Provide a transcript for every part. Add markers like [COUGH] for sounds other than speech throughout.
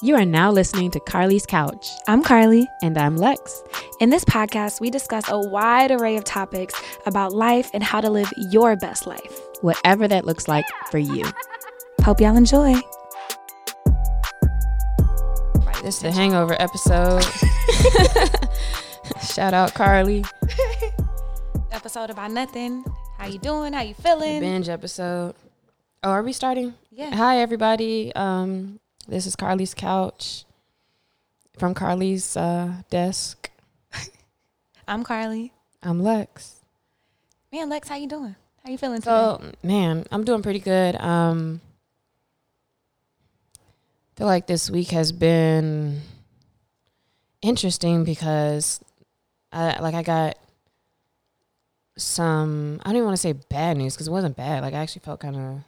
You are now listening to Carlie's Couch. I'm Carlie. And I'm Lex. In this podcast, we discuss a wide array of topics about life and how to live your best life, whatever that looks like for you. Hope y'all enjoy. This is the hangover episode. [LAUGHS] Shout out Carlie. [LAUGHS] episode about nothing. How you doing? How you feeling? The binge episode. Oh, are we starting? Yeah. Hi everybody. Um this is Carlie's couch from Carlie's uh, desk. [LAUGHS] I'm Carlie. I'm Lex. Man, Lex, how you doing? How you feeling so, today? man, I'm doing pretty good. Um, feel like this week has been interesting because I like I got some I don't even want to say bad news because it wasn't bad. Like I actually felt kind of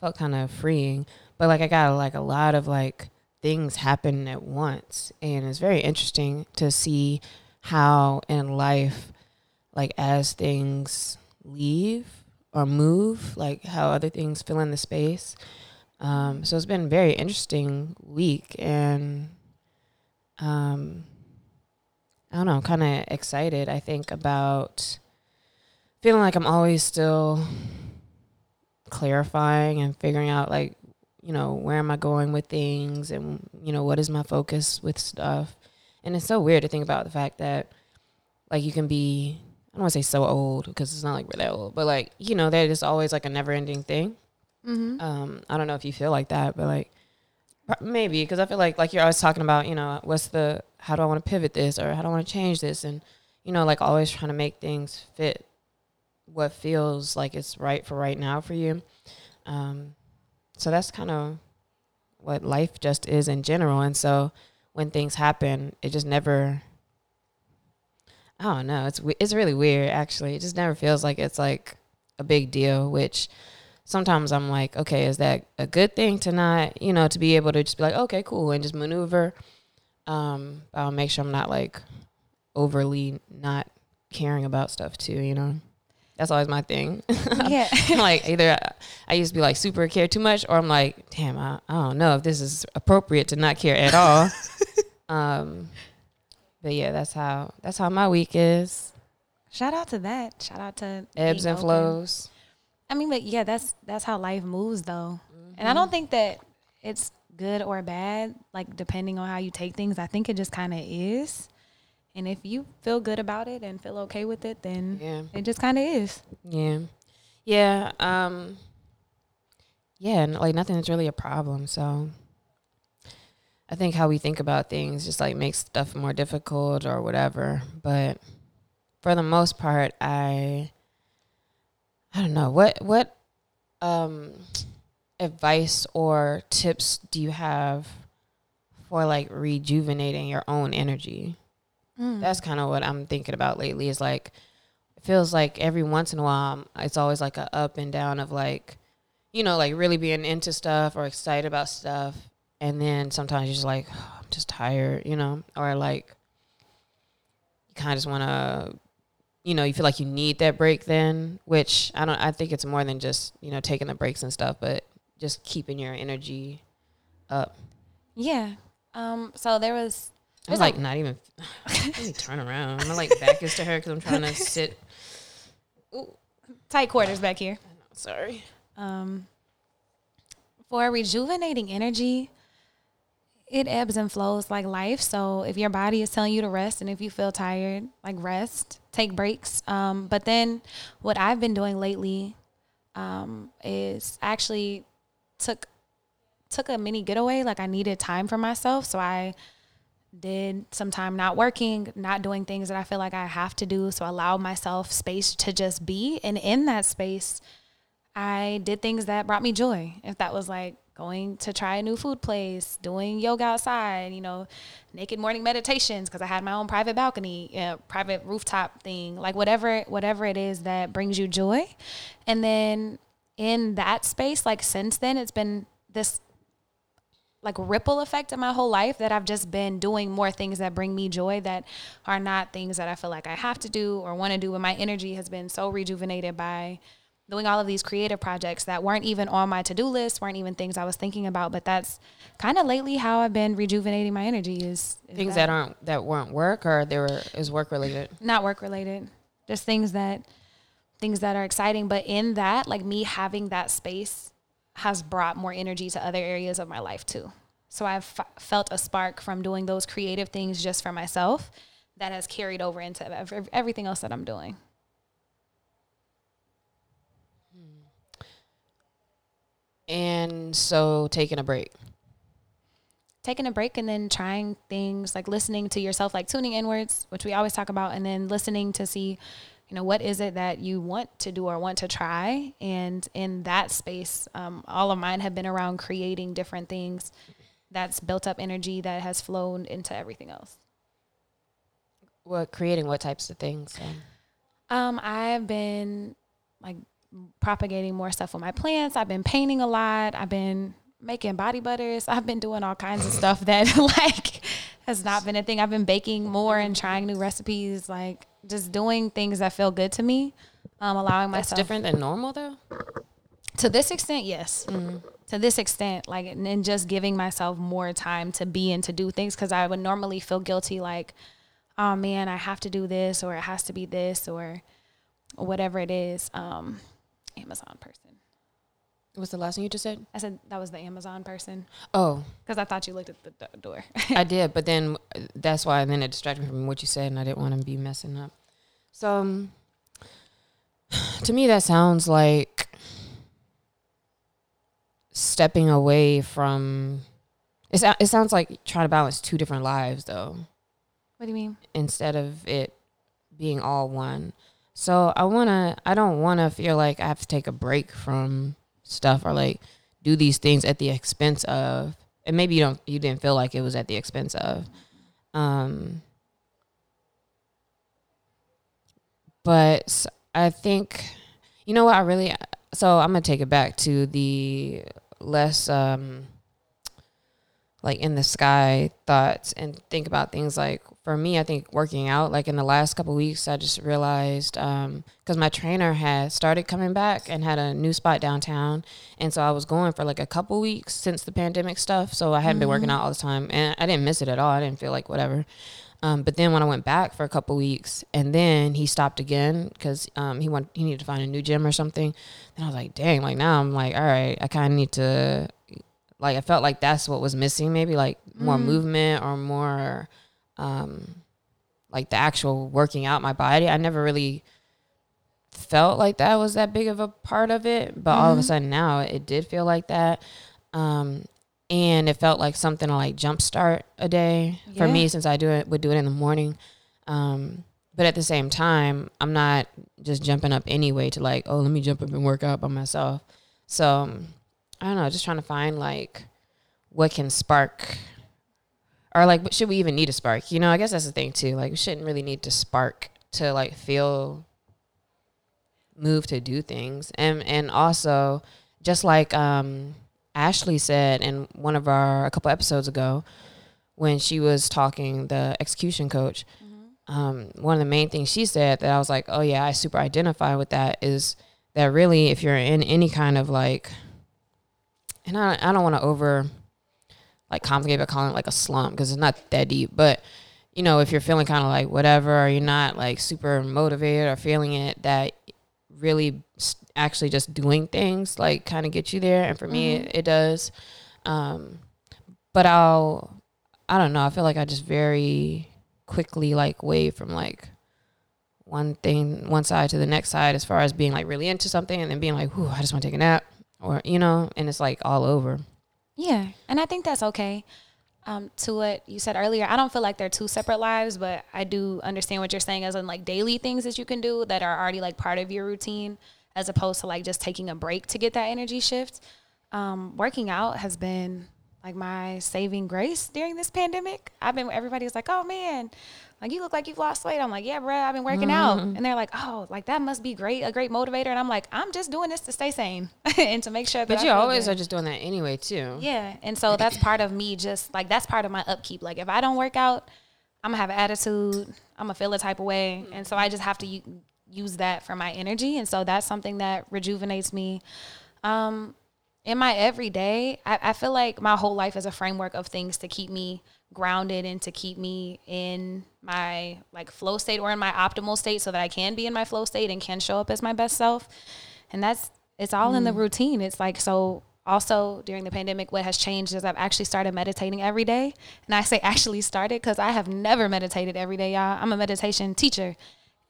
felt kind of freeing but like I got like a lot of like things happen at once. And it's very interesting to see how in life like as things leave or move like how other things fill in the space. Um, so it's been a very interesting week and um, i don't know kind of excited i think about feeling like i'm always still clarifying and figuring out like you know, where am I going with things and, you know, what is my focus with stuff. And it's so weird to think about the fact that, like, you can be, I don't want to say so old because it's not like really old, but like, you know, that is always like a never ending thing. Mm-hmm. Um, I don't know if you feel like that, but like, maybe because I feel like, like you're always talking about, you know, what's the, how do I want to pivot this or how do I want to change this? And, you know, like always trying to make things fit what feels like it's right for right now for you. Um, so that's kind of what life just is in general. And so when things happen, it just never. I don't know. It's it's really weird actually. It just never feels like it's like a big deal. Which sometimes I'm like, okay, is that a good thing to not, you know, to be able to just be like, okay, cool, and just maneuver. Um, I'll make sure I'm not like overly not caring about stuff too, you know. That's always my thing. [LAUGHS] Yeah. [LAUGHS] like either I used to be like super care too much, or I'm like, damn, I, I don't know if this is appropriate to not care at all. [LAUGHS] um, but yeah, that's how that's how my week is. Shout out to that. Shout out to ebbs and open. flows. I mean, but yeah, that's that's how life moves though. Mm-hmm. And I don't think that it's good or bad, like depending on how you take things. I think it just kind of is. And if you feel good about it and feel okay with it, then yeah. it just kind of is. Yeah. Yeah. Um, yeah. And like nothing is really a problem. So I think how we think about things just like makes stuff more difficult or whatever. But for the most part, I, I don't know what, what, um, advice or tips do you have for like rejuvenating your own energy? Mm. That's kind of what I'm thinking about lately. Is like it feels like every once in a while um, it's always like a up and down of like you know like really being into stuff or excited about stuff, and then sometimes you're just like oh, I'm just tired, you know, or like you kind of just want to you know you feel like you need that break then which i don't i think it's more than just you know taking the breaks and stuff but just keeping your energy up yeah um so there was I was like, not even. [SIGHS] Let me turn around. My like back is to her because I'm trying to sit. [LAUGHS] Ooh, tight quarters back here. Sorry. Um, for rejuvenating energy, it ebbs and flows like life. So if your body is telling you to rest, and if you feel tired, like rest, take breaks. Um, but then what I've been doing lately um, is actually took took a mini getaway. Like I needed time for myself, so I did some time not working, not doing things that I feel like I have to do. So I allowed myself space to just be. And in that space, I did things that brought me joy. If that was like going to try a new food place, doing yoga outside, you know, naked morning meditations because I had my own private balcony, uh, private rooftop thing, like whatever whatever it is that brings you joy. And then in that space, like since then, it's been this like ripple effect in my whole life that I've just been doing more things that bring me joy that are not things that I feel like I have to do or want to do. And my energy has been so rejuvenated by doing all of these creative projects that weren't even on my to-do list, weren't even things I was thinking about, but that's kind of lately how I've been rejuvenating my energy is, is Things that aren't that weren't work or they were is work related. not work related. Just things that things that are exciting, but in that, like me having that space has brought more energy to other areas of my life too. So I've f- felt a spark from doing those creative things just for myself that has carried over into ev- everything else that I'm doing. And so taking a break. taking a break and then trying things like listening to yourself, like tuning inwards, which we always talk about, and then listening to see, you know, what is it that you want to do or want to try. And in that space, um, all of mine have been around creating different things that's built up energy that has flown into everything else. What creating what types of things? Um, I've been like propagating more stuff with my plants. I've been painting a lot. I've been making body butters. I've been doing all kinds of stuff that [LAUGHS] like has not been a thing. I've been baking more and trying new recipes, like just doing things that feel good to me. Um, allowing that's myself different than normal though. to this extent, yes. To this extent, like, and then just giving myself more time to be and to do things because I would normally feel guilty, like, oh man, I have to do this or it has to be this or whatever it is. Um, Amazon person. What's the last thing you just said? I said that was the Amazon person Oh, because I thought you looked at the do- door. [LAUGHS] I did, but then uh, that's why. And then it distracted me from what you said, and I didn't want to be messing up. So, um, [SIGHS] to me, that sounds like stepping away from. It, it sounds like trying to balance two different lives, though, what do you mean? instead of it being all one. So I wanna. I don't want to feel like I have to take a break from stuff or like do these things at the expense of. And maybe you don't. You didn't feel like it was at the expense of. Um, but i think, you know what, I really, so I'm to take it back to the less, um, like in the sky thoughts and think about things like for me i think working out like in the last couple weeks i just realized because my trainer had started coming back and had a new spot downtown. And so i was going for like a couple weeks since the pandemic stuff. So i hadn't been working out all the time and i didn't miss it at all. I didn't feel like whatever. Um, but then when I went back for a couple weeks, and then he stopped again because um, he want he needed to find a new gym or something. Then I was like, dang, like now I'm like, all right, I kind of need to, like, I felt like that's what was missing, maybe like more movement or more, um, like the actual working out my body. I never really felt like that was that big of a part of it, but all of a sudden now it did feel like that. Um, and it felt like something to like jumpstart a day for me since I do it would do it in the morning. Um, but at the same time, I'm not just jumping up anyway to like, oh, let me jump up and work out by myself. So um, I don't know, just trying to find like what can spark or like should we even need a spark? You know, I guess that's the thing too. Like we shouldn't really need to spark to like feel moved to do things. And and also just like um Ashley said in one of our a couple episodes ago when she was talking the execution coach um, one of the main things she said that I was like, oh yeah, I super identify with that is that really if you're in any kind of like, and I, I don't want to over like complicate by calling it like a slump because it's not that deep, but you know, if you're feeling kind of like whatever, or you're not like super motivated or feeling it, that really actually just doing things like kind of get you there. And for me, it, it does. Um, but I'll, I don't know. I feel like I just very quickly like wave from like one thing, one side to the next side as far as being like really into something and then being like, whew, I just want to take a nap or, you know, and it's like all over. Yeah, and I think that's okay. Um, to what you said earlier, I don't feel like they're two separate lives, but I do understand what you're saying as in like daily things that you can do that are already like part of your routine, as opposed to like just taking a break to get that energy shift. Um, working out has been like my saving grace during this pandemic. I've been everybody's like, "Oh man, like you look like you've lost weight." I'm like, "Yeah, bro, I've been working out," and they're like, "Oh, like that must be great, a great motivator." And I'm like, "I'm just doing this to stay sane [LAUGHS] and to make sure that." But I you always good." are just doing that anyway, too. Yeah. And so that's part of me just like that's part of my upkeep. Like if I don't work out, I'm gonna have an attitude. I'm gonna feel a type of way. And so I just have to u- use that for my energy. And so that's something that rejuvenates me. Um, in my everyday, I, I feel like my whole life is a framework of things to keep me grounded and to keep me in my like flow state or in my optimal state so that I can be in my flow state and can show up as my best self. And that's it's all mm. in the mm. routine. It's like so also during the pandemic what has changed is I've actually started meditating every day. And I say actually started cuz I have never meditated every day, y'all. I'm a meditation teacher.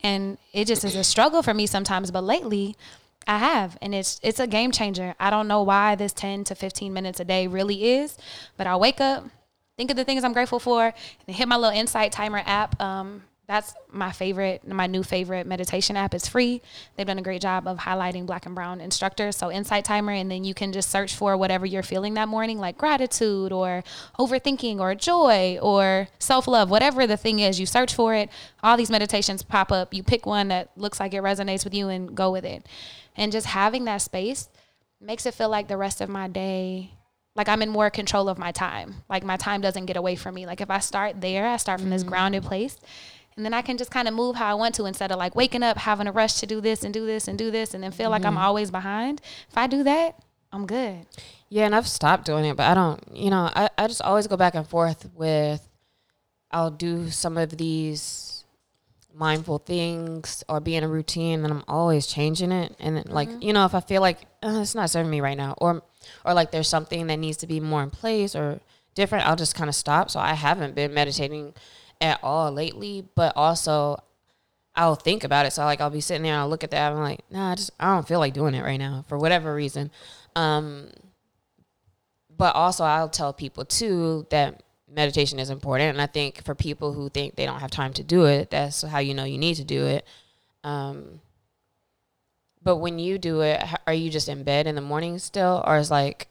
And it just is a struggle for me sometimes, but lately I have, and it's it's a game changer. I don't know why this 10 to 15 minutes a day really is, but I'll wake up, think of the things I'm grateful for, and hit my little insight timer app. Um, that's my favorite, my new favorite meditation app. It's free. They've done a great job of highlighting black and brown instructors. So Insight Timer, and then you can just search for whatever you're feeling that morning, like gratitude or overthinking or joy or self love, whatever the thing is. You search for it. All these meditations pop up. You pick one that looks like it resonates with you and go with it. And just having that space makes it feel like the rest of my day like I'm in more control of my time. Like my time doesn't get away from me. Like if I start there, I start from mm-hmm. this grounded place and then I can just kind of move how I want to instead of like waking up having a rush to do this and do this and do this and then feel mm-hmm. like I'm mm-hmm. always behind. If I do that, I'm good. Yeah, and I've stopped doing it, but I don't, you know, I, I just always go back and forth with I'll do some of these mindful things or be in a routine and I'm always changing it. And then, like, mm-hmm. you know, if I feel like oh, it's not serving me right now or or like there's something that needs to be more in place or different, I'll just kind of stop. So I haven't been meditating at all lately, but also I'll think about it. So like I'll be sitting there and I'll look at that and I'm like, nah, I just I don't feel like doing it right now for whatever reason. Um, but also I'll tell people too that meditation is important. And I think for people who think they don't have time to do it, that's how you know you need to do it. Um, but when you do it, are you just in bed in the morning still, or is like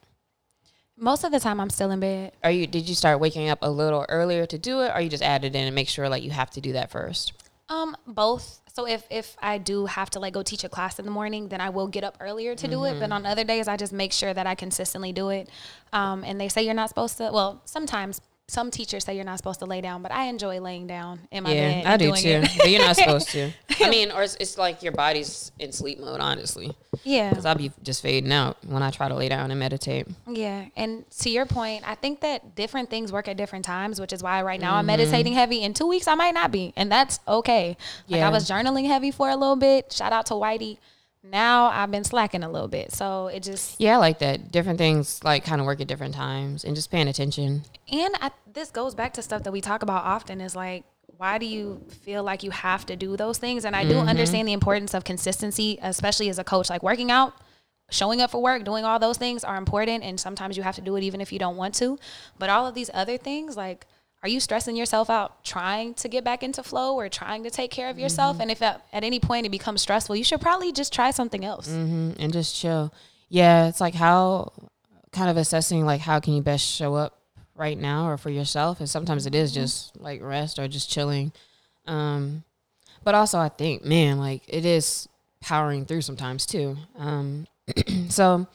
most of the time, I'm still in bed. Are you? Did you start waking up a little earlier to do it, or you just added in and make sure like you have to do that first? Um, both. So if if I do have to like go teach a class in the morning, then I will get up earlier to mm-hmm. do it. But mm-hmm. on other days, I just make sure that I consistently do it. Um, and they say you're not supposed to. Well, sometimes some teachers say you're not supposed to lay down, but I enjoy laying down in my yeah, bed. I do too. but you're not supposed to. [LAUGHS] I mean, or it's, it's, like your body's in sleep mode, honestly. Yeah. Because I'll be just fading out when I try to lay down and meditate. Yeah. And to your point, I think that different things work at different times, which is why right now mm-hmm. I'm meditating heavy. In two weeks, I might not be. And that's okay. Like yeah. I was journaling heavy for a little bit. Shout out to Whitey now I've been slacking a little bit. So it just yeah, I like that. Different things like kind of work at different times and just paying attention. And I, this goes back to stuff that we talk about often is like why do you feel like you have to do those things? And I do mm-hmm. understand the importance of consistency, especially as a coach. Like working out, showing up for work, doing all those things are important. And sometimes you have to do it even if you don't want to. But all of these other things, like are you stressing yourself out trying to get back into flow or trying to take care of yourself? Mm-hmm. And if at, at, any point it becomes stressful, you should probably just try something else mm-hmm. and just chill. Yeah, it's like how kind of assessing like how can you best show up right now or for yourself. And sometimes it is mm-hmm. just like rest or just chilling. Um, but also I think, man, like it is powering through sometimes too. Um, [CLEARS THROAT] so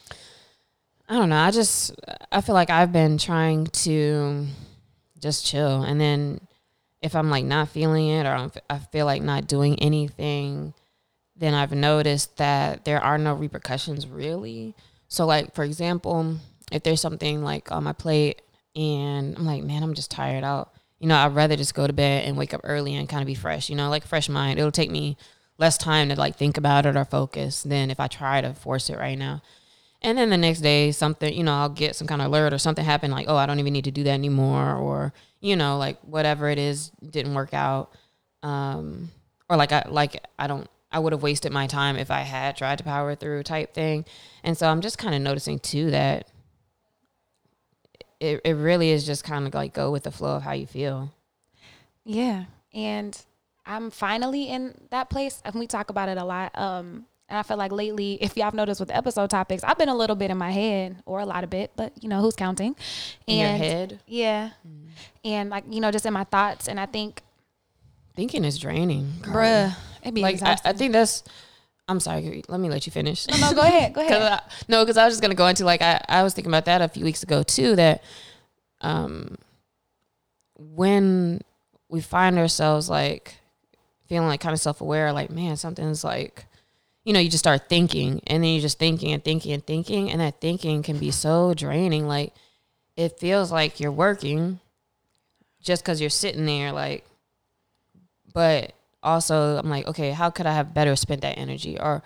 I don't know. I just I feel like I've been trying to just chill. And then if I'm like not feeling it or I feel like not doing anything, then I've noticed that there are no repercussions really. So like for example, if there's something like on my plate and I'm like, man, I'm just tired out. You know, I'd rather just go to bed and wake up early and kind of be fresh, you know, like fresh mind. It'll take me less time to like think about it or focus than if I try to force it right now. And then the next day, something, you know, I'll get some kind of alert or something happen like, oh, I don't even need to do that anymore. Or, you know, like whatever it is didn't work out. Um, or like I, like I don't, I would have wasted my time if I had tried to power through type thing. And so I'm just kind of noticing too that it, it really is just kind of like go with the flow of how you feel. Yeah. And I'm finally in that place. And we talk about it a lot. Um, and I feel like lately, if y'all have noticed with the episode topics, I've been a little bit in my head, or a lot of bit, but you know who's counting? And in your head, yeah, mm. and like you know, just in my thoughts. And I think thinking is draining, girl. bruh. It'd be like I, I, think that's. I'm sorry. Let me let you finish. No, no, go ahead. Go [LAUGHS] ahead. I, no, because I was just gonna go into like I, I was thinking about that a few weeks ago too. That um, when we find ourselves like feeling like kind of self aware, like man, something's like, you know, you just start thinking, and then you're just thinking and thinking and thinking, and that thinking can be so draining. Like it feels like you're working just because you're sitting there, like, but also I'm like, okay, how could I have better spent that energy, or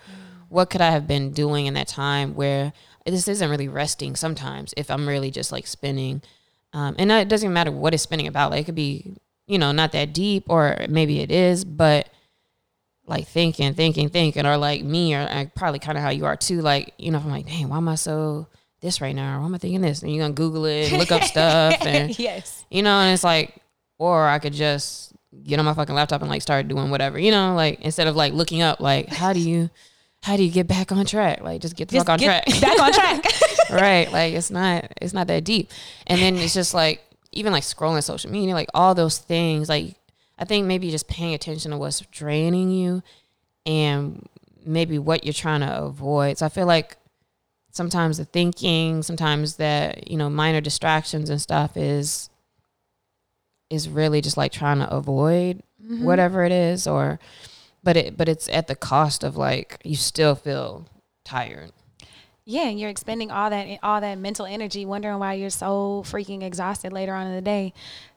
what could I have been doing in that time where this isn't really resting sometimes if I'm really just like spinning. Um, and it doesn't matter what it's spinning about. Like it could be, you know, not that deep or maybe it is, but like thinking, thinking, thinking, or like me, or like probably kind of how you are too. Like, you know, I'm like, dang, why am I so this right now? Why am I thinking this? And you're gonna Google it, look up stuff, [LAUGHS] and yes. you know, and it's like, or I could just get on my fucking laptop and like start doing whatever, you know, like instead of like looking up, like how do you, how do you get back on track? Like just get the Just fuck on track, Back on track. [LAUGHS] [LAUGHS] right? Like it's not, it's not that deep. And then it's just like even like scrolling social media, like all those things. Like I think maybe just paying attention to what's draining you, and maybe what you're trying to avoid. So I feel like sometimes the thinking, sometimes that you know minor distractions and stuff is is really just like trying to avoid Mm-hmm. whatever it is or but it but it's at the cost of like you still feel tired Yeah, and you're expending all that all that mental energy, wondering why you're so freaking exhausted later on in the day,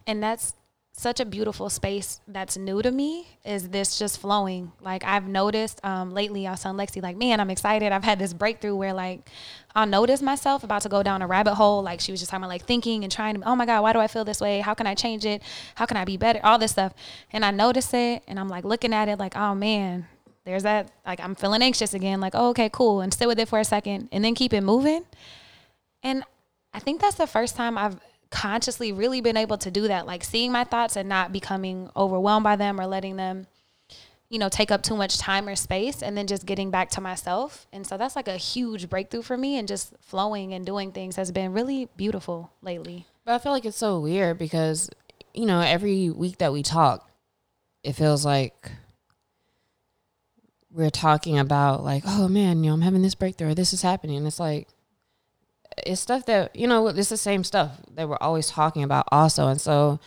and that's such a beautiful space that's new to me is this just flowing. Like i've noticed um, lately i telling lexi like man i'm excited. I've had this breakthrough where like i'll notice myself about to go down a rabbit hole. Like she was just talking about like thinking and trying to oh my god why do i feel this way? How can i change it? How can i be better? All this stuff. And i notice it and i'm like looking at it like oh man there's that like i'm feeling anxious again like oh, okay cool and sit with it for a second and then keep it moving. And I think that's the first time I've consciously really been able to do that, like seeing my thoughts and not becoming overwhelmed by them or letting them, you know, take up too much time or space and then just getting back to myself. And so that's like a huge breakthrough for me and just flowing and doing things has been really beautiful lately. but i feel like it's so weird because you know every week that we talk it feels like we're talking about like oh man you know i'm having this breakthrough or this is happening and it's like it's stuff that you know it's the same stuff that we're always talking about also. And so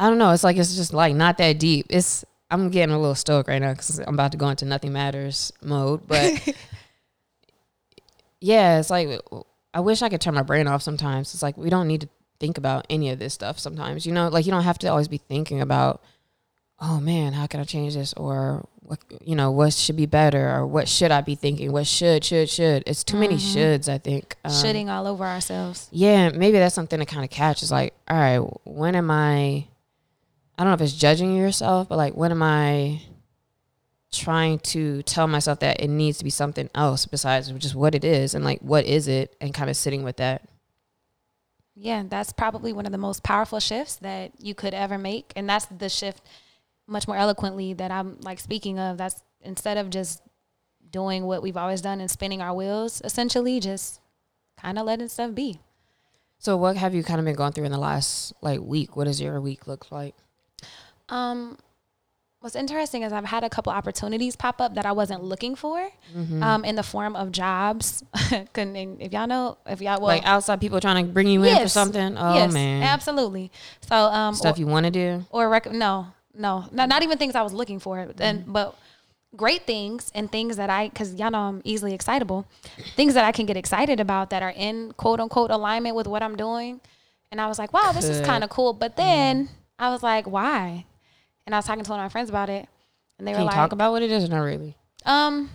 i don't know it's like it's just like not that deep. It's i'm getting a little stoic right now because i'm about to go into nothing matters mode but [LAUGHS] yeah it's like i wish i could turn my brain off sometimes. It's like we don't need to think about any of this stuff sometimes you know? Like you don't have to always be thinking about oh man how can i change this? Or what you know what should be better? Or what should i be thinking? What should should should? It's too many shoulds i think. Um, Shitting all over ourselves. yeah maybe that's something to kind of catch. Is like all right when am i i don't know if it's judging yourself but like when am i trying to tell myself that it needs to be something else besides just what it is and like what is it and kind of sitting with that? Yeah, that's probably one of the most powerful shifts that you could ever make. And that's the shift much more eloquently that I'm like speaking of. That's instead of just doing what we've always done and spinning our wheels, essentially just kind of letting stuff be. so what have you kind of been going through in the last like week what does your week look like Um, what's interesting is I've had a couple opportunities pop up that I wasn't looking for, um, in the form of jobs. [LAUGHS] Couldn't- if y'all know, if y'all well, like outside people trying to bring you in for something oh yes, man absolutely. So um, stuff you want to do or rec- no, no, not, not even things I was looking for. And Mm-hmm. but great things and things that I, because y'all know I'm easily excitable, things that I can get excited about that are in quote unquote alignment with what I'm doing. And I was like, wow, this is kind of cool. But then I was like, why? And I was talking to one of my friends about it, and they can were you like, talk about what it is or not really um,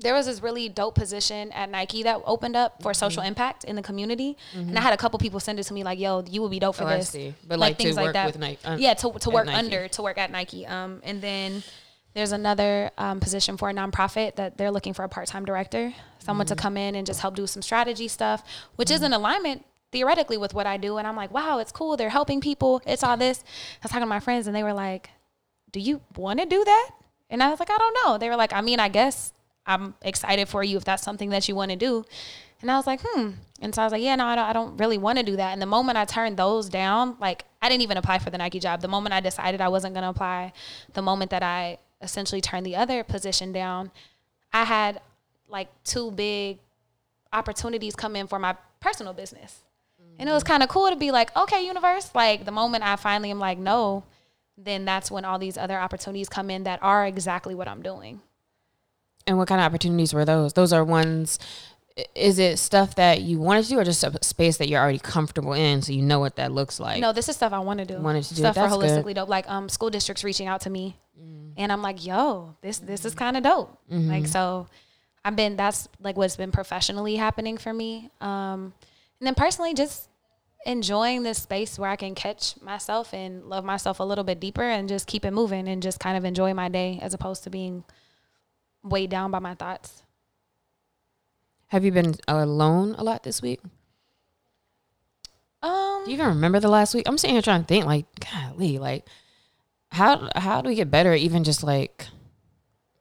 there was this really dope position at Nike that opened up for social Mm-hmm. impact in the community, and I had a couple people send it to me like, "Yo, you would be dope for Oh, this." But, like, to work with Nike- uh, yeah, to to work Nike. under, to work at Nike. Um, and then there's another um, position for a nonprofit that they're looking for a part time director, someone Mm-hmm. to come in and just help do some strategy stuff, which is in alignment theoretically with what I do. And I'm like, wow, it's cool. They're helping people. It's all this. I was talking to my friends, and they were like, do you want to do that? And I was like, I don't know. They were like, I mean, I guess I'm excited for you if that's something that you want to do. And I was like, hmm. And so I was like, yeah, no, I don't, I don't really want to do that. And the moment I turned those down, like I didn't even apply for the Nike job. The moment I decided I wasn't going to apply, the moment that I essentially turned the other position down, I had like two big opportunities come in for my personal business. And it was kind of cool to be like, okay, universe, like the moment I finally am like, no, then that's when all these other opportunities come in that are exactly what I'm doing. And what kind of opportunities were those? Those are ones. Is it stuff that you wanted to do, or just a space that you're already comfortable in, so you know what that looks like? No, this is stuff I want to do. Wanted to do. stuff That's for good. holistically dope. Like um, school districts reaching out to me, Mm. and I'm like, yo, this this is kind of dope. Mm-hmm. Like so, I've been that's like what's been professionally happening for me. Um, and then personally, just enjoying this space where I can catch myself and love myself a little bit deeper, and just keep it moving, and just kind of enjoy my day as opposed to being weighed down by my thoughts. Have you been alone a lot this week? Um, Do you even remember the last week? I'm sitting here trying to think, like, golly, like, how how do we get better? at Even just like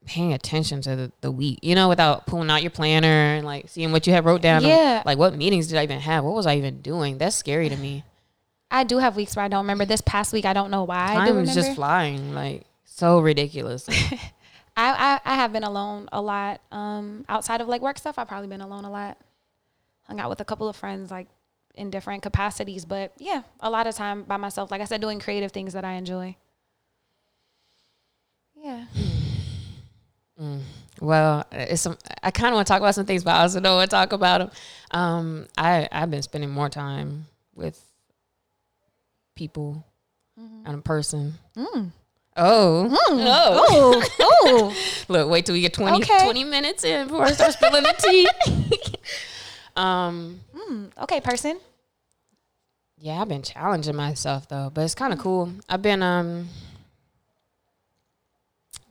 paying attention to the, the week, you know, without pulling out your planner and like seeing what you have wrote down. Yeah. Like, what meetings did I even have? What was I even doing? That's scary to me. I do have weeks where I don't remember. This past week, I don't know why. I do Time remember. is just flying, like so ridiculous. [LAUGHS] I, I I have been alone a lot. Um, outside of like work stuff, I've probably been alone a lot. Hung out with a couple of friends like in different capacities, but yeah, a lot of time by myself. Like I said, doing creative things that I enjoy. Yeah. Well, it's some. I kind of want to talk about some things, but I also don't want to talk about them. Um, I I've been spending more time with people and a person. Mm. Oh, oh. Oh, oh. [LAUGHS] Look, wait till we get 20, Okay. 20 minutes in before I start spilling the tea. [LAUGHS] um, Mm. Okay, person. yeah, I've been challenging myself though, but it's kind of cool. I've been um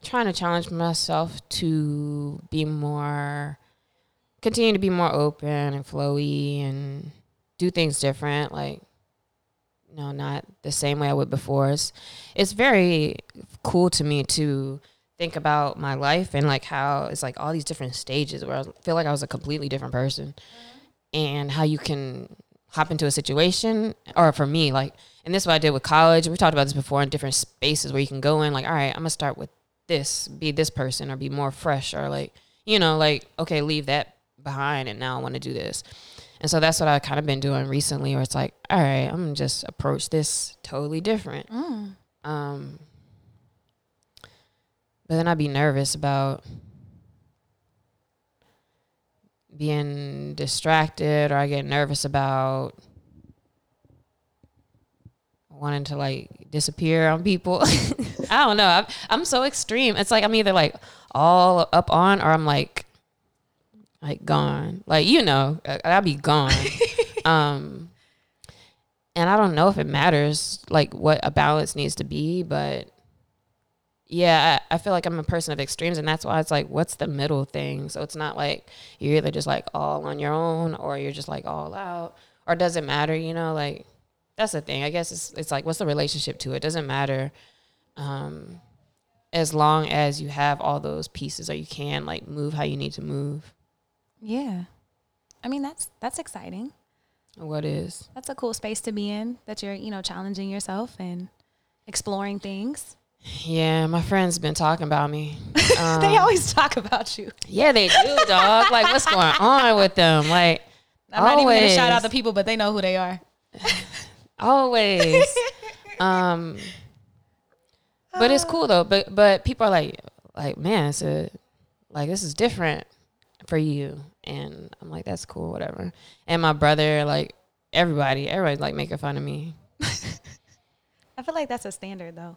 trying to challenge myself to be more continue to be more open and flowy and do things different like no not the same way I would before. It's it's very cool to me to think about my life and like how it's like all these different stages where I feel like I was a completely different person. Mm-hmm. And how you can hop into a situation or for me like and this is what I did with college we talked about this before in different spaces where you can go in like all right I'm gonna start with this be this person or be more fresh or like you know like okay leave that behind and now I want to do this and so that's what I've kind of been doing recently where it's like all right I'm just approach this totally different Mm. um but then I'd be nervous about being distracted or I get nervous about wanting to like disappear on people. [LAUGHS] I don't know. I'm, I'm so extreme. It's like I'm either like all up on or I'm like like gone. Like you know, I'll be gone. [LAUGHS] um and I don't know if it matters like what a balance needs to be, but yeah, I, I feel like I'm a person of extremes, and that's why it's like, what's the middle thing? So it's not like you're either just like all on your own, or you're just like all out, or does it matter? You know, like that's the thing. I guess it's it's like, what's the relationship to it? Doesn't matter, um, as long as you have all those pieces, or you can like move how you need to move. Yeah. I mean, that's that's exciting. What is? That's a cool space to be in. That you're, you know, challenging yourself and exploring things. Yeah, my friends been talking about me. [LAUGHS] Um, they always talk about you. yeah, they do, dog. like, what's going [LAUGHS] on with them? Like, I'm not even gonna shout out the people, but they know who they are. [LAUGHS] always. um, but it's cool though. But but people are like like man, it's a like this is different for you, and I'm like that's cool, whatever. And my brother, like everybody, everybody's like making fun of me. [LAUGHS] I feel like that's a standard though.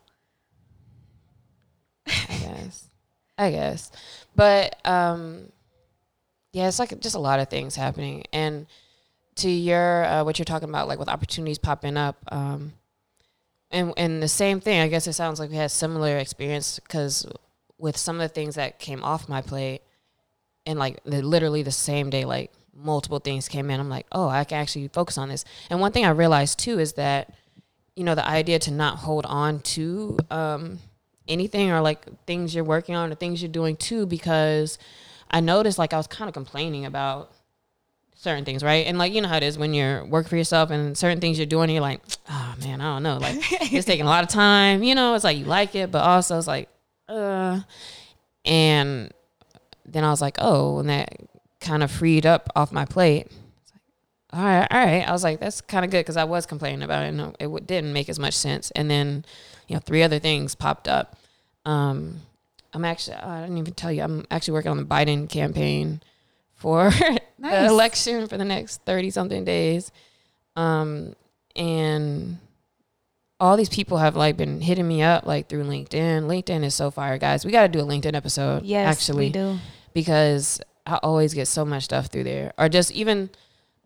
I guess. I guess. But um yeah, it's like just a lot of things happening. And to your uh, what you're talking about, like with opportunities popping up, um and and the same thing, I guess it sounds like we had similar experience because with some of the things that came off my plate and like the, literally the same day, like multiple things came in. I'm like, oh, I can actually focus on this. And one thing I realized too is that, you know, the idea to not hold on to um, anything or like things you're working on or things you're doing too, because I noticed like I was kind of complaining about certain things, right? And like you know how it is when you're working for yourself and certain things you're doing, you're like, oh man, I don't know, like [LAUGHS] it's taking a lot of time. You know, it's like you like it, but also it's like, uh, and then I was like, oh, and that kind of freed up off my plate. It's like, all right, all right. I was like, that's kind of good because I was complaining about it and it w- didn't make as much sense. And then, you know, three other things popped up. Um, I'm actually, I didn't even tell you, I'm actually working on the Biden campaign for [LAUGHS] Nice. the election for the next 30 something days. Um, and all these people have like been hitting me up like through LinkedIn. LinkedIn is so fire, guys. We got to do a LinkedIn episode. Yes, actually we do. Because I always get so much stuff through there, or just even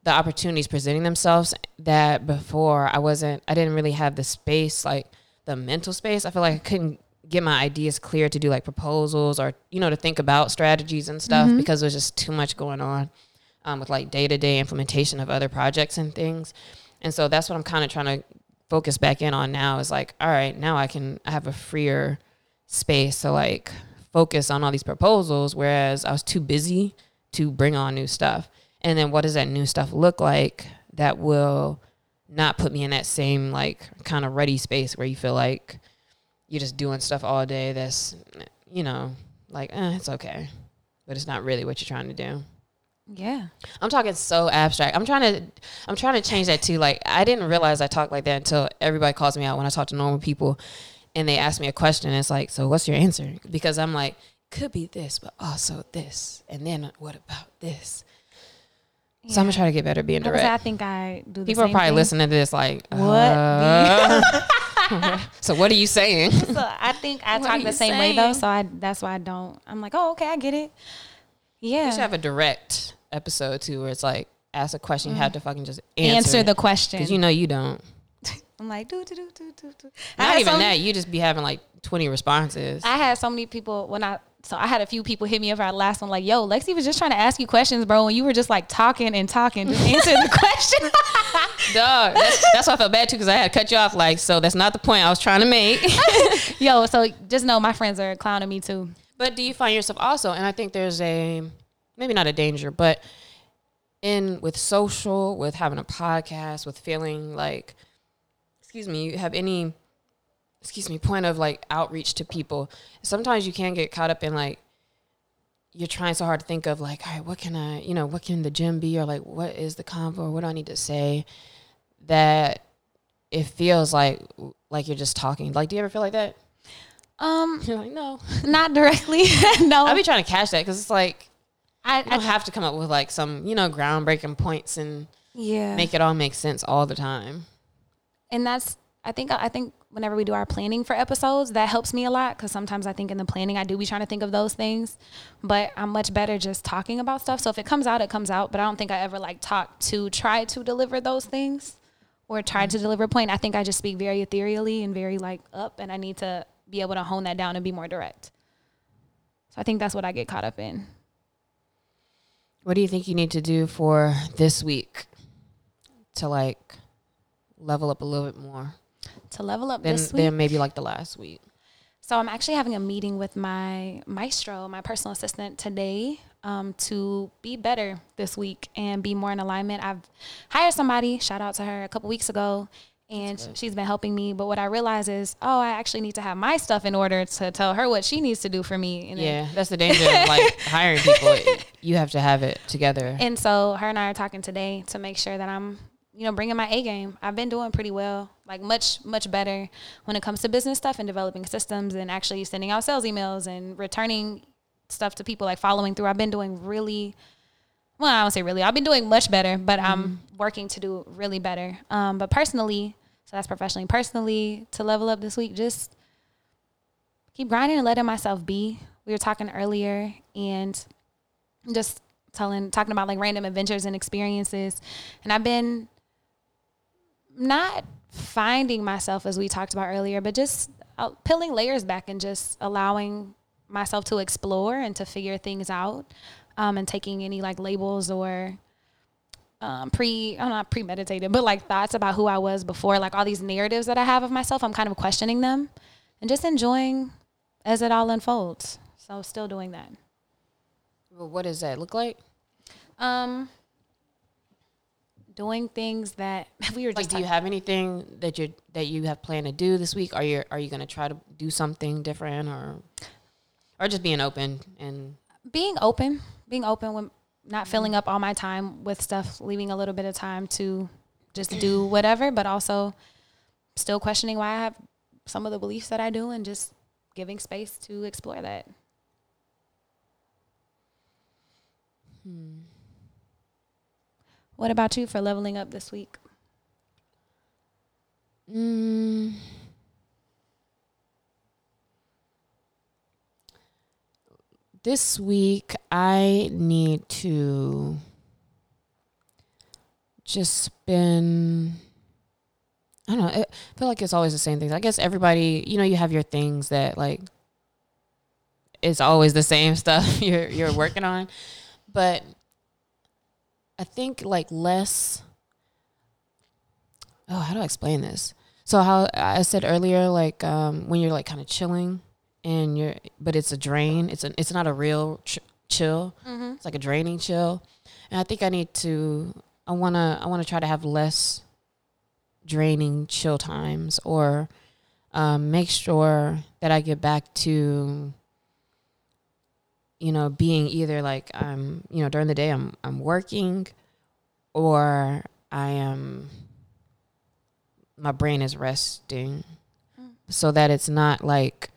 the opportunities presenting themselves that before I wasn't, I didn't really have the space, like the mental space. I feel like I couldn't get my ideas clear to do like proposals or you know to think about strategies and stuff Mhm. because there was just too much going on um, with like day to day implementation of other projects and things. And so that's what I'm kind of trying to focus back in on now is like, all right, now I can I have a freer space to like focus on all these proposals, whereas I was too busy to bring on new stuff. And then what does that new stuff look like that will not put me in that same like kind of ready space where you feel like you're just doing stuff all day that's you know like eh, it's okay but it's not really what you're trying to do Yeah. I'm talking so abstract. I'm trying to I'm trying to change that too. Like I didn't realize I talk like that until everybody calls me out when I talk to normal people and they ask me a question. It's like, so what's your answer? Because I'm like, could be this, but also this. And then what about this? So I'm gonna try to get better at being direct I think I do the People are probably thing. listening to this like, What? uh, [LAUGHS] so what are you saying? [LAUGHS] So I think I What talk the same way though. So I that's why I don't. I'm like, oh, okay, I get it. yeah We Yeah. should have a direct episode too, where it's like, ask a question, you have to fucking just answer, Answer the question. because you know you don't. I'm like, do do do do do do. Not even some- that. You just be having like 20 responses. I had so many people when I so I had a few people hit me up our last one like, yo, Lexi was just trying to ask you questions, bro, and you were just like talking and talking, just answering the [LAUGHS] question. [LAUGHS] Dog. That's, that's why I felt bad too because I had to cut you off. Like, so that's not the point I was trying to make. [LAUGHS] yo, so just know my friends are clowning me too. but do you find yourself also, and I think there's a maybe not a danger, but in with social, with having a podcast, with feeling like, excuse me, you have any, excuse me, point of like outreach to people. Sometimes you can get caught up in like, you're trying so hard to think of like, all right, what can I, you know, what can the gym be, or like, what is the convo, or what do I need to say, that it feels like like you're just talking. Like, do you ever feel like that? Um, [LAUGHS] You're like, no. not directly. [LAUGHS] no, I'll be trying to catch that because it's like I, don't have to come up with like some you know groundbreaking points and yeah. make it all make sense all the time. And that's I think I think whenever we do our planning for episodes, that helps me a lot because sometimes I think in the planning I do be trying to think of those things, but I'm much better just talking about stuff. So if it comes out, it comes out. But I don't think I ever like talk to try to deliver those things or try to deliver a point. I think I just speak very ethereally and very like up, and I need to be able to hone that down and be more direct. So I think that's what I get caught up in. What do you think you need to do for this week to like level up a little bit more To level up than this week. than maybe like the last week? So I'm actually having a meeting with my maestro, my personal assistant today, um, to be better this week and be more in alignment. I've hired somebody, shout out to her, a couple weeks ago, and she's been helping me. But what I realize is, oh, I actually need to have my stuff in order to tell her what she needs to do for me. And then- Yeah, that's the danger of like [LAUGHS] hiring people. You have to have it together. And so her and I are talking today to make sure that I'm, you know, bringing my A game. I've been doing pretty well, like much, much better when it comes to business stuff and developing systems and actually sending out sales emails and returning stuff to people, like following through. I've been doing really, well, I don't say really. I've been doing much better, but I'm working to do really better. Um, but personally, so that's professionally. Personally, to level up this week, just keep grinding and letting myself be. We were talking earlier, and just telling talking about like random adventures and experiences and i've been not finding myself as we talked about earlier but just uh, peeling layers back and just allowing myself to explore and to figure things out um, and taking any like labels or um, pre i'm not premeditated but like thoughts about who i was before like all these narratives that i have of myself i'm kind of questioning them and just enjoying as it all unfolds so still doing that Well, what does that look like? um, doing things that [LAUGHS] we were Like, do you have anything that you that you have planned to do this week? Are you are you gonna try to do something different or or just being open and being open, being open with not filling up all my time with stuff, leaving a little bit of time to just do [CLEARS THROAT] whatever, but also still questioning why I have some of the beliefs that I do and just giving space to explore that. Hmm. What about you for leveling up this week? Mm. This week, I need to just spend. I don't know. I feel like it's always the same things. I guess everybody, you know, you have your things that like it's always the same [LAUGHS] stuff you're you're working on, but I think like less. Oh, how do I explain this? So how I said earlier, like um, when you're like kind of chilling, and you're, but it's a drain. It's a, it's not a real ch- chill. Mm-hmm. It's like a draining chill, and I think I need to. I wanna I wanna try to have less draining chill times, or um, make sure that I get back to you know being either like I'm you know during the day I'm I'm working, or I am my brain is resting, Mm. so that it's not like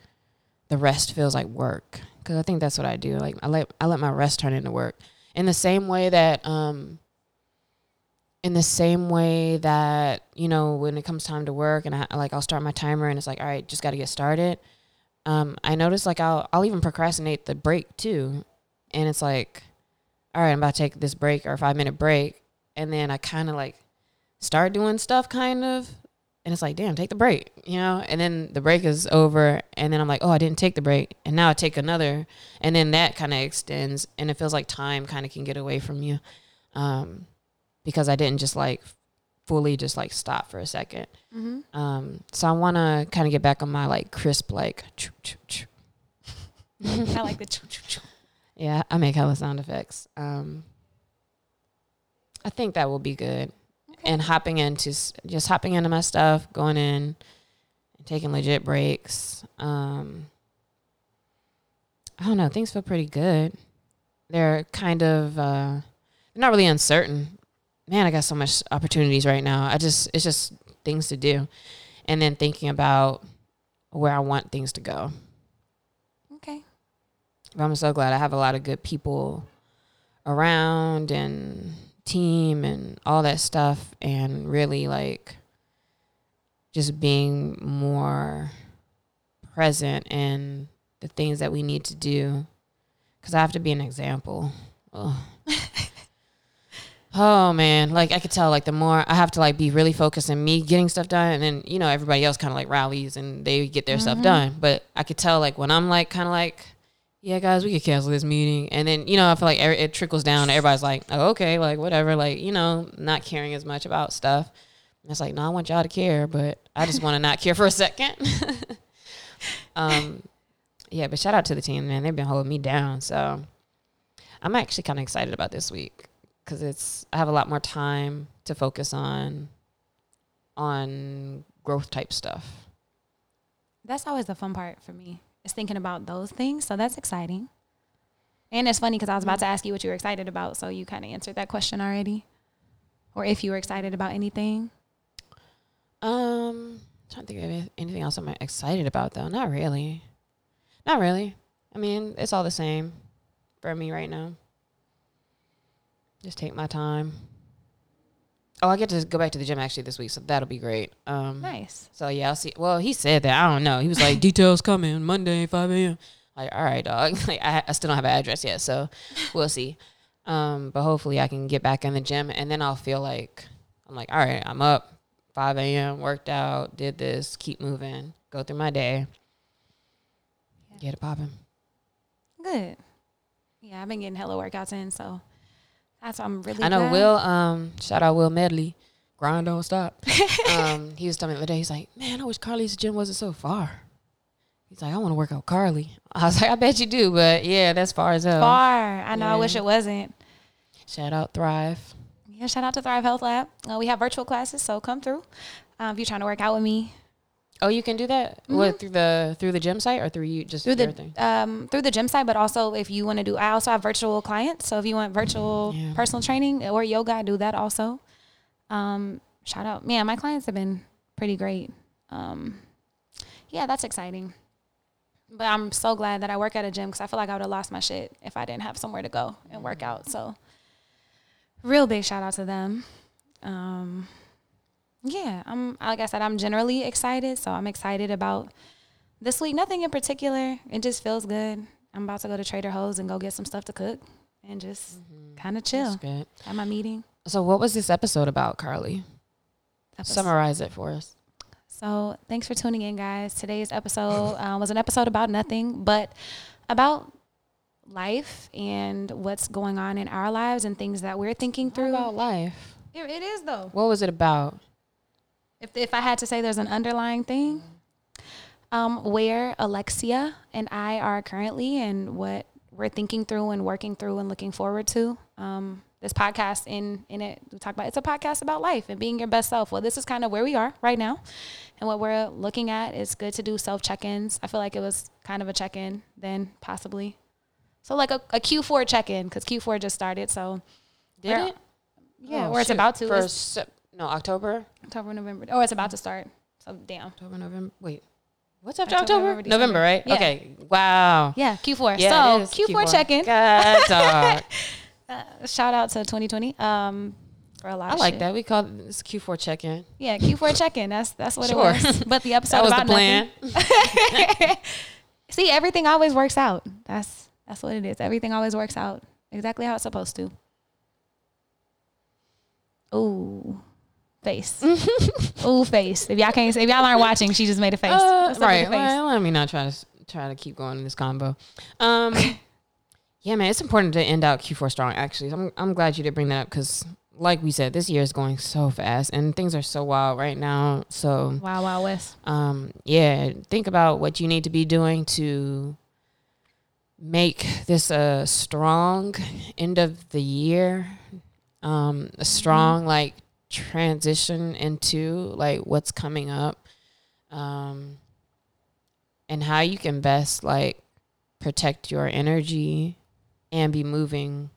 the rest feels like work because I think that's what I do. Like I let I let my rest turn into work in the same way that um in the same way that you know when it comes time to work and I like I'll start my timer and it's like all right just got to get started. Um, I notice like I'll I'll even procrastinate the break too, and it's like all right I'm about to take this break or a five minute break, and then I kind of like start doing stuff kind of. And it's like damn take the break you know? And then the break is over. And then i'm like oh i didn't take the break. And now i take another. And then that kind of extends. And it feels like time kind of can get away from you. Um, because i didn't just like fully just like stop for a second Mm-hmm. um, so i want to kind of get back on my like crisp like choo, choo, choo. [LAUGHS] I like the choo choo choo. yeah i make hella sound effects um, i think that will be good and hopping into just hopping into my stuff, going in, and taking legit breaks. Um, I don't know. Things feel pretty good. They're kind of uh, they're not really uncertain. Man, I got so much opportunities right now. I just it's just things to do, and then thinking about where I want things to go. Okay. But I'm so glad I have a lot of good people around and team and all that stuff and really like just being more present in the things that we need to do because I have to be an example. Ugh. Oh man, like I could tell like the more I have to like be really focused on me getting stuff done and then you know everybody else kind of like rallies and they get their stuff Mhm. done. But I could tell like when I'm like kind of like yeah, guys, we could cancel this meeting. And then, you know, I feel like it trickles down. Everybody's like, oh, okay, like whatever, like, you know, not caring as much about stuff. And it's like, no, I want y'all to care, but I just want to not care for a second. [LAUGHS] um, yeah, but shout out to the team, man. They've been holding me down. So I'm actually kind of excited about this week because it's, I have a lot more time to focus on, on growth type stuff. That's always the fun part for me. Is thinking about those things. So that's exciting. And it's funny because I was about to ask you what you were excited about, so you kind of answered that question already. Or if you were excited about anything. Um, trying to think of any- anything else I'm excited about though. Not really. Not really. I mean, it's all the same for me right now. Just take my time. Oh, I get to go back to the gym actually this week, so that'll be great. Um, Nice. so yeah, I'll see. Well, he said that. I don't know. He was like, [LAUGHS] details coming Monday, five a.m. Like, all right, dog. [LAUGHS] Like, I, I still don't have an address yet, so we'll see. Um, but hopefully, I can get back in the gym, and then I'll feel like I'm like, all right, I'm up, five a.m. Worked out, did this, keep moving, go through my day, Yeah. get it popping. Good. Yeah, I've been getting hella workouts in, so that's I'm really. I know glad. Will. Um, shout out Will Medley. Grind don't stop. [LAUGHS] um, he was telling me the other day. He's like, man, I wish Carlie's gym wasn't so far. He's like, I want to work out Carlie. I was like, I bet you do, but yeah, that's far as hell. far. I know. I wish it wasn't. Shout out Thrive. Yeah, shout out to Thrive Health Lab. Uh, we have virtual classes, so come through. Um, if you're trying to work out with me, Oh, you can do that. What through the through the gym site or through you just through the everything? um, through the gym site, but also if you want to do, I also have virtual clients. So if you want virtual Yeah. personal training or yoga, I do that also. Um, shout out, man, my clients have been pretty great. Um, yeah, that's exciting. But I'm so glad that I work at a gym because I feel like I would have lost my shit if I didn't have somewhere to go and work out. So, real big shout out to them. Um, yeah, I'm like I said, I'm generally excited. So I'm excited about this week. Nothing in particular. It just feels good. I'm about to go to Trader Joe's and go get some stuff to cook and just kind of chill at my meeting. So, what was this episode about, Carlie? Episode- Summarize it for us. So thanks for tuning in, guys. Today's episode uh, [LAUGHS] was an episode about nothing, but about life and what's going on in our lives and things that we're thinking Through through. about life. It- it is though. What was it about? If if I had to say, there's an underlying thing. Um, where Alexia and I are currently, and what we're thinking through and working through and looking forward to. Um, this podcast in in it we talk about it's a podcast about life and being your best self. Well, this is kind of where we are right now, and what we're looking at. is good to do self check ins. I feel like it was kind of a check in then possibly, so like a, a Q four check in because Q four just started. So Did it? yeah, Oh, or it's about to sep- no October, October November or it's about to start. So damn. October, November. Wait, what's after October, October? November, November, right? Yeah. Okay. Wow. Yeah, Q4. Yeah, it so is Q4, check in. God. Uh, shout out to 2020 um, for a lot I of like shit. that. We call this Q4 check in. Yeah, Q4 check in. That's that's what Sure. it was. [LAUGHS] But the episode That was the about plan. [LAUGHS] See, everything always works out. That's that's what it is. Everything always works out exactly how it's supposed to. Ooh, face. [LAUGHS] Ooh, face. If y'all can't, if y'all aren't watching, she just made a face. Uh, Let's look at right. face. Well, let me not try to try to keep going in this combo. Um, [LAUGHS] yeah, man, it's important to end out Q4 strong. Actually, I'm I'm glad you did bring that up because, like we said, this year is going so fast and things are so wild right now. So, Wow, wow, West. um, yeah, think about what you need to be doing to make this a strong end of the year, um, a strong like transition into like what's coming up, um, and how you can best like protect your energy and be moving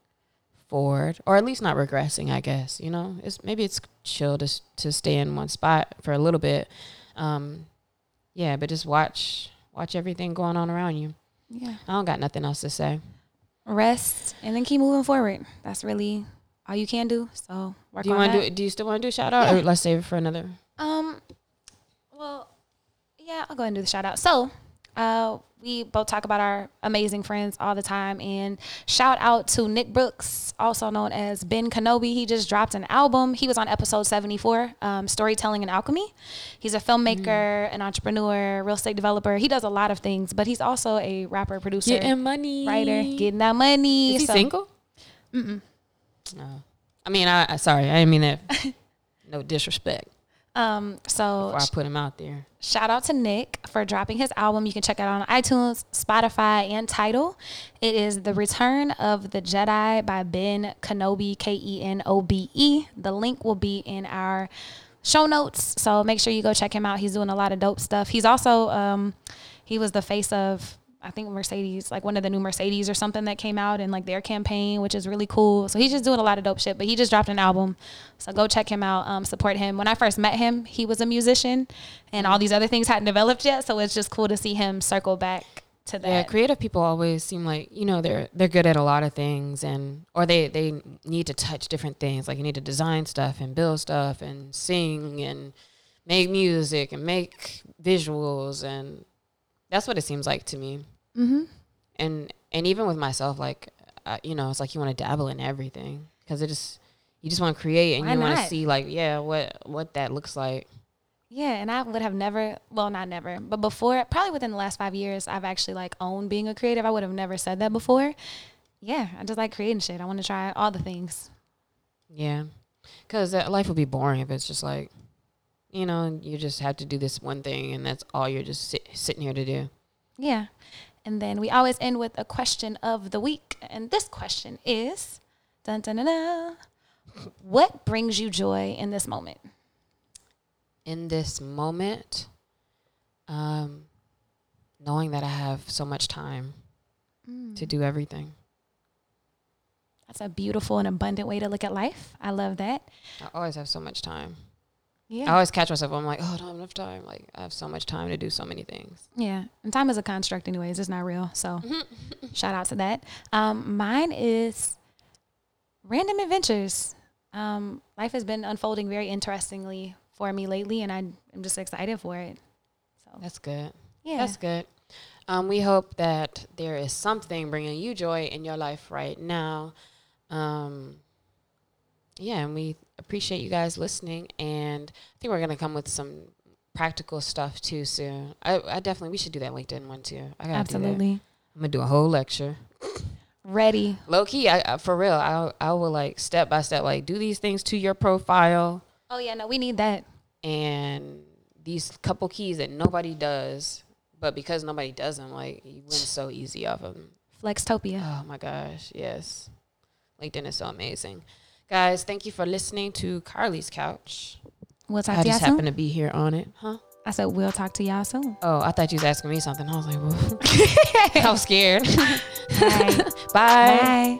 forward or at least not regressing i guess you know it's maybe it's chill to, to stay in one spot for a little bit um yeah but just watch watch everything going on around you Yeah. i don't got nothing else to say Rest and then keep moving forward. That's really all you can do. So work do you want to do do you still want to do a shout out Yeah. or let's save it for another Um, well, yeah, I'll go ahead and do the shout out. So, uh, we both talk about our amazing friends all the time, and shout out to Nick Brooks, also known as Ben Kenobi. He just dropped an album. He was on episode seventy four, um, storytelling and alchemy. He's a filmmaker, an entrepreneur, real estate developer. He does a lot of things, but he's also a rapper, producer, money writer, getting that money. is he So- single Mm-mm. No i mean i I- sorry i didn't mean that [LAUGHS] no disrespect Um, so before i put him out there Shout out to Nick for dropping his album. You can check it out on iTunes, Spotify, and Tidal. It is The Return of the Jedi by Ben Kenobi, K E N O B E. The link will be in our show notes. So make sure you go check him out. He's doing a lot of dope stuff. He's also, um, he was the face of, I think Mercedes, like one of the new Mercedes or something that came out in like their campaign, which is really cool. So he's just doing a lot of dope shit. But he just dropped an album, so go check him out. Um, support him. When I first met him, he was a musician, and all these other things hadn't developed yet. So it's just cool to see him circle back to that. Yeah, creative people always seem like you know they're they're good at a lot of things, and or they they need to touch different things. Like you need to design stuff and build stuff and sing and make music and make visuals, and that's what it seems like to me. mm-hmm. And and even with myself, like uh, you know, it's like you want to dabble in everything because it just you just want to create and Why you want to see like yeah what what that looks like. Yeah, and I would have never, well, not never, but before, probably within the last five years, I've actually like owned being a creative. I would have never said that before. Yeah, I just like creating shit. I want to try all the things. Yeah, because life would be boring if it's just like, you know, you just have to do this one thing and that's all you're just sit, sitting here to do. Yeah. And then we always end with a question of the week. And this question is dun, dun, dun, dun, What brings you joy in this moment? In this moment, Um, knowing that I have so much time Mm. to do everything. That's a beautiful and abundant way to look at life. I love that. I always have so much time. I always catch myself. I'm like, oh, I don't have enough time. Like, I have so much time to do so many things. Yeah. And time is a construct, anyways. It's not real. So [LAUGHS] shout out to that. Um, mine is random adventures. Um, life has been unfolding very interestingly for me lately, and I, I'm just excited for it. So, That's good. yeah. That's good. Um, we hope that there is something bringing you joy in your life right now. Um, yeah, and we appreciate you guys listening. And I think we're gonna come with some practical stuff too soon. I, I definitely we should do that LinkedIn one too. I gotta Absolutely. I'm gonna do a whole lecture. Ready. Low key, I, I for real. I I will like step by step like do these things to your profile Oh, yeah. No, we need that. and these couple keys that nobody does, but because nobody does them, like you win so easy off of them. Flextopia. Oh my gosh, yes. LinkedIn is so amazing. Guys, thank you for listening to Carlie's Couch. We'll talk I to y'all just soon. happened to be here on it. Huh? I said, we'll talk to y'all soon. Oh, I thought you was asking me something. I was like, [LAUGHS] [LAUGHS] I was scared. Bye. [LAUGHS] Bye. Bye.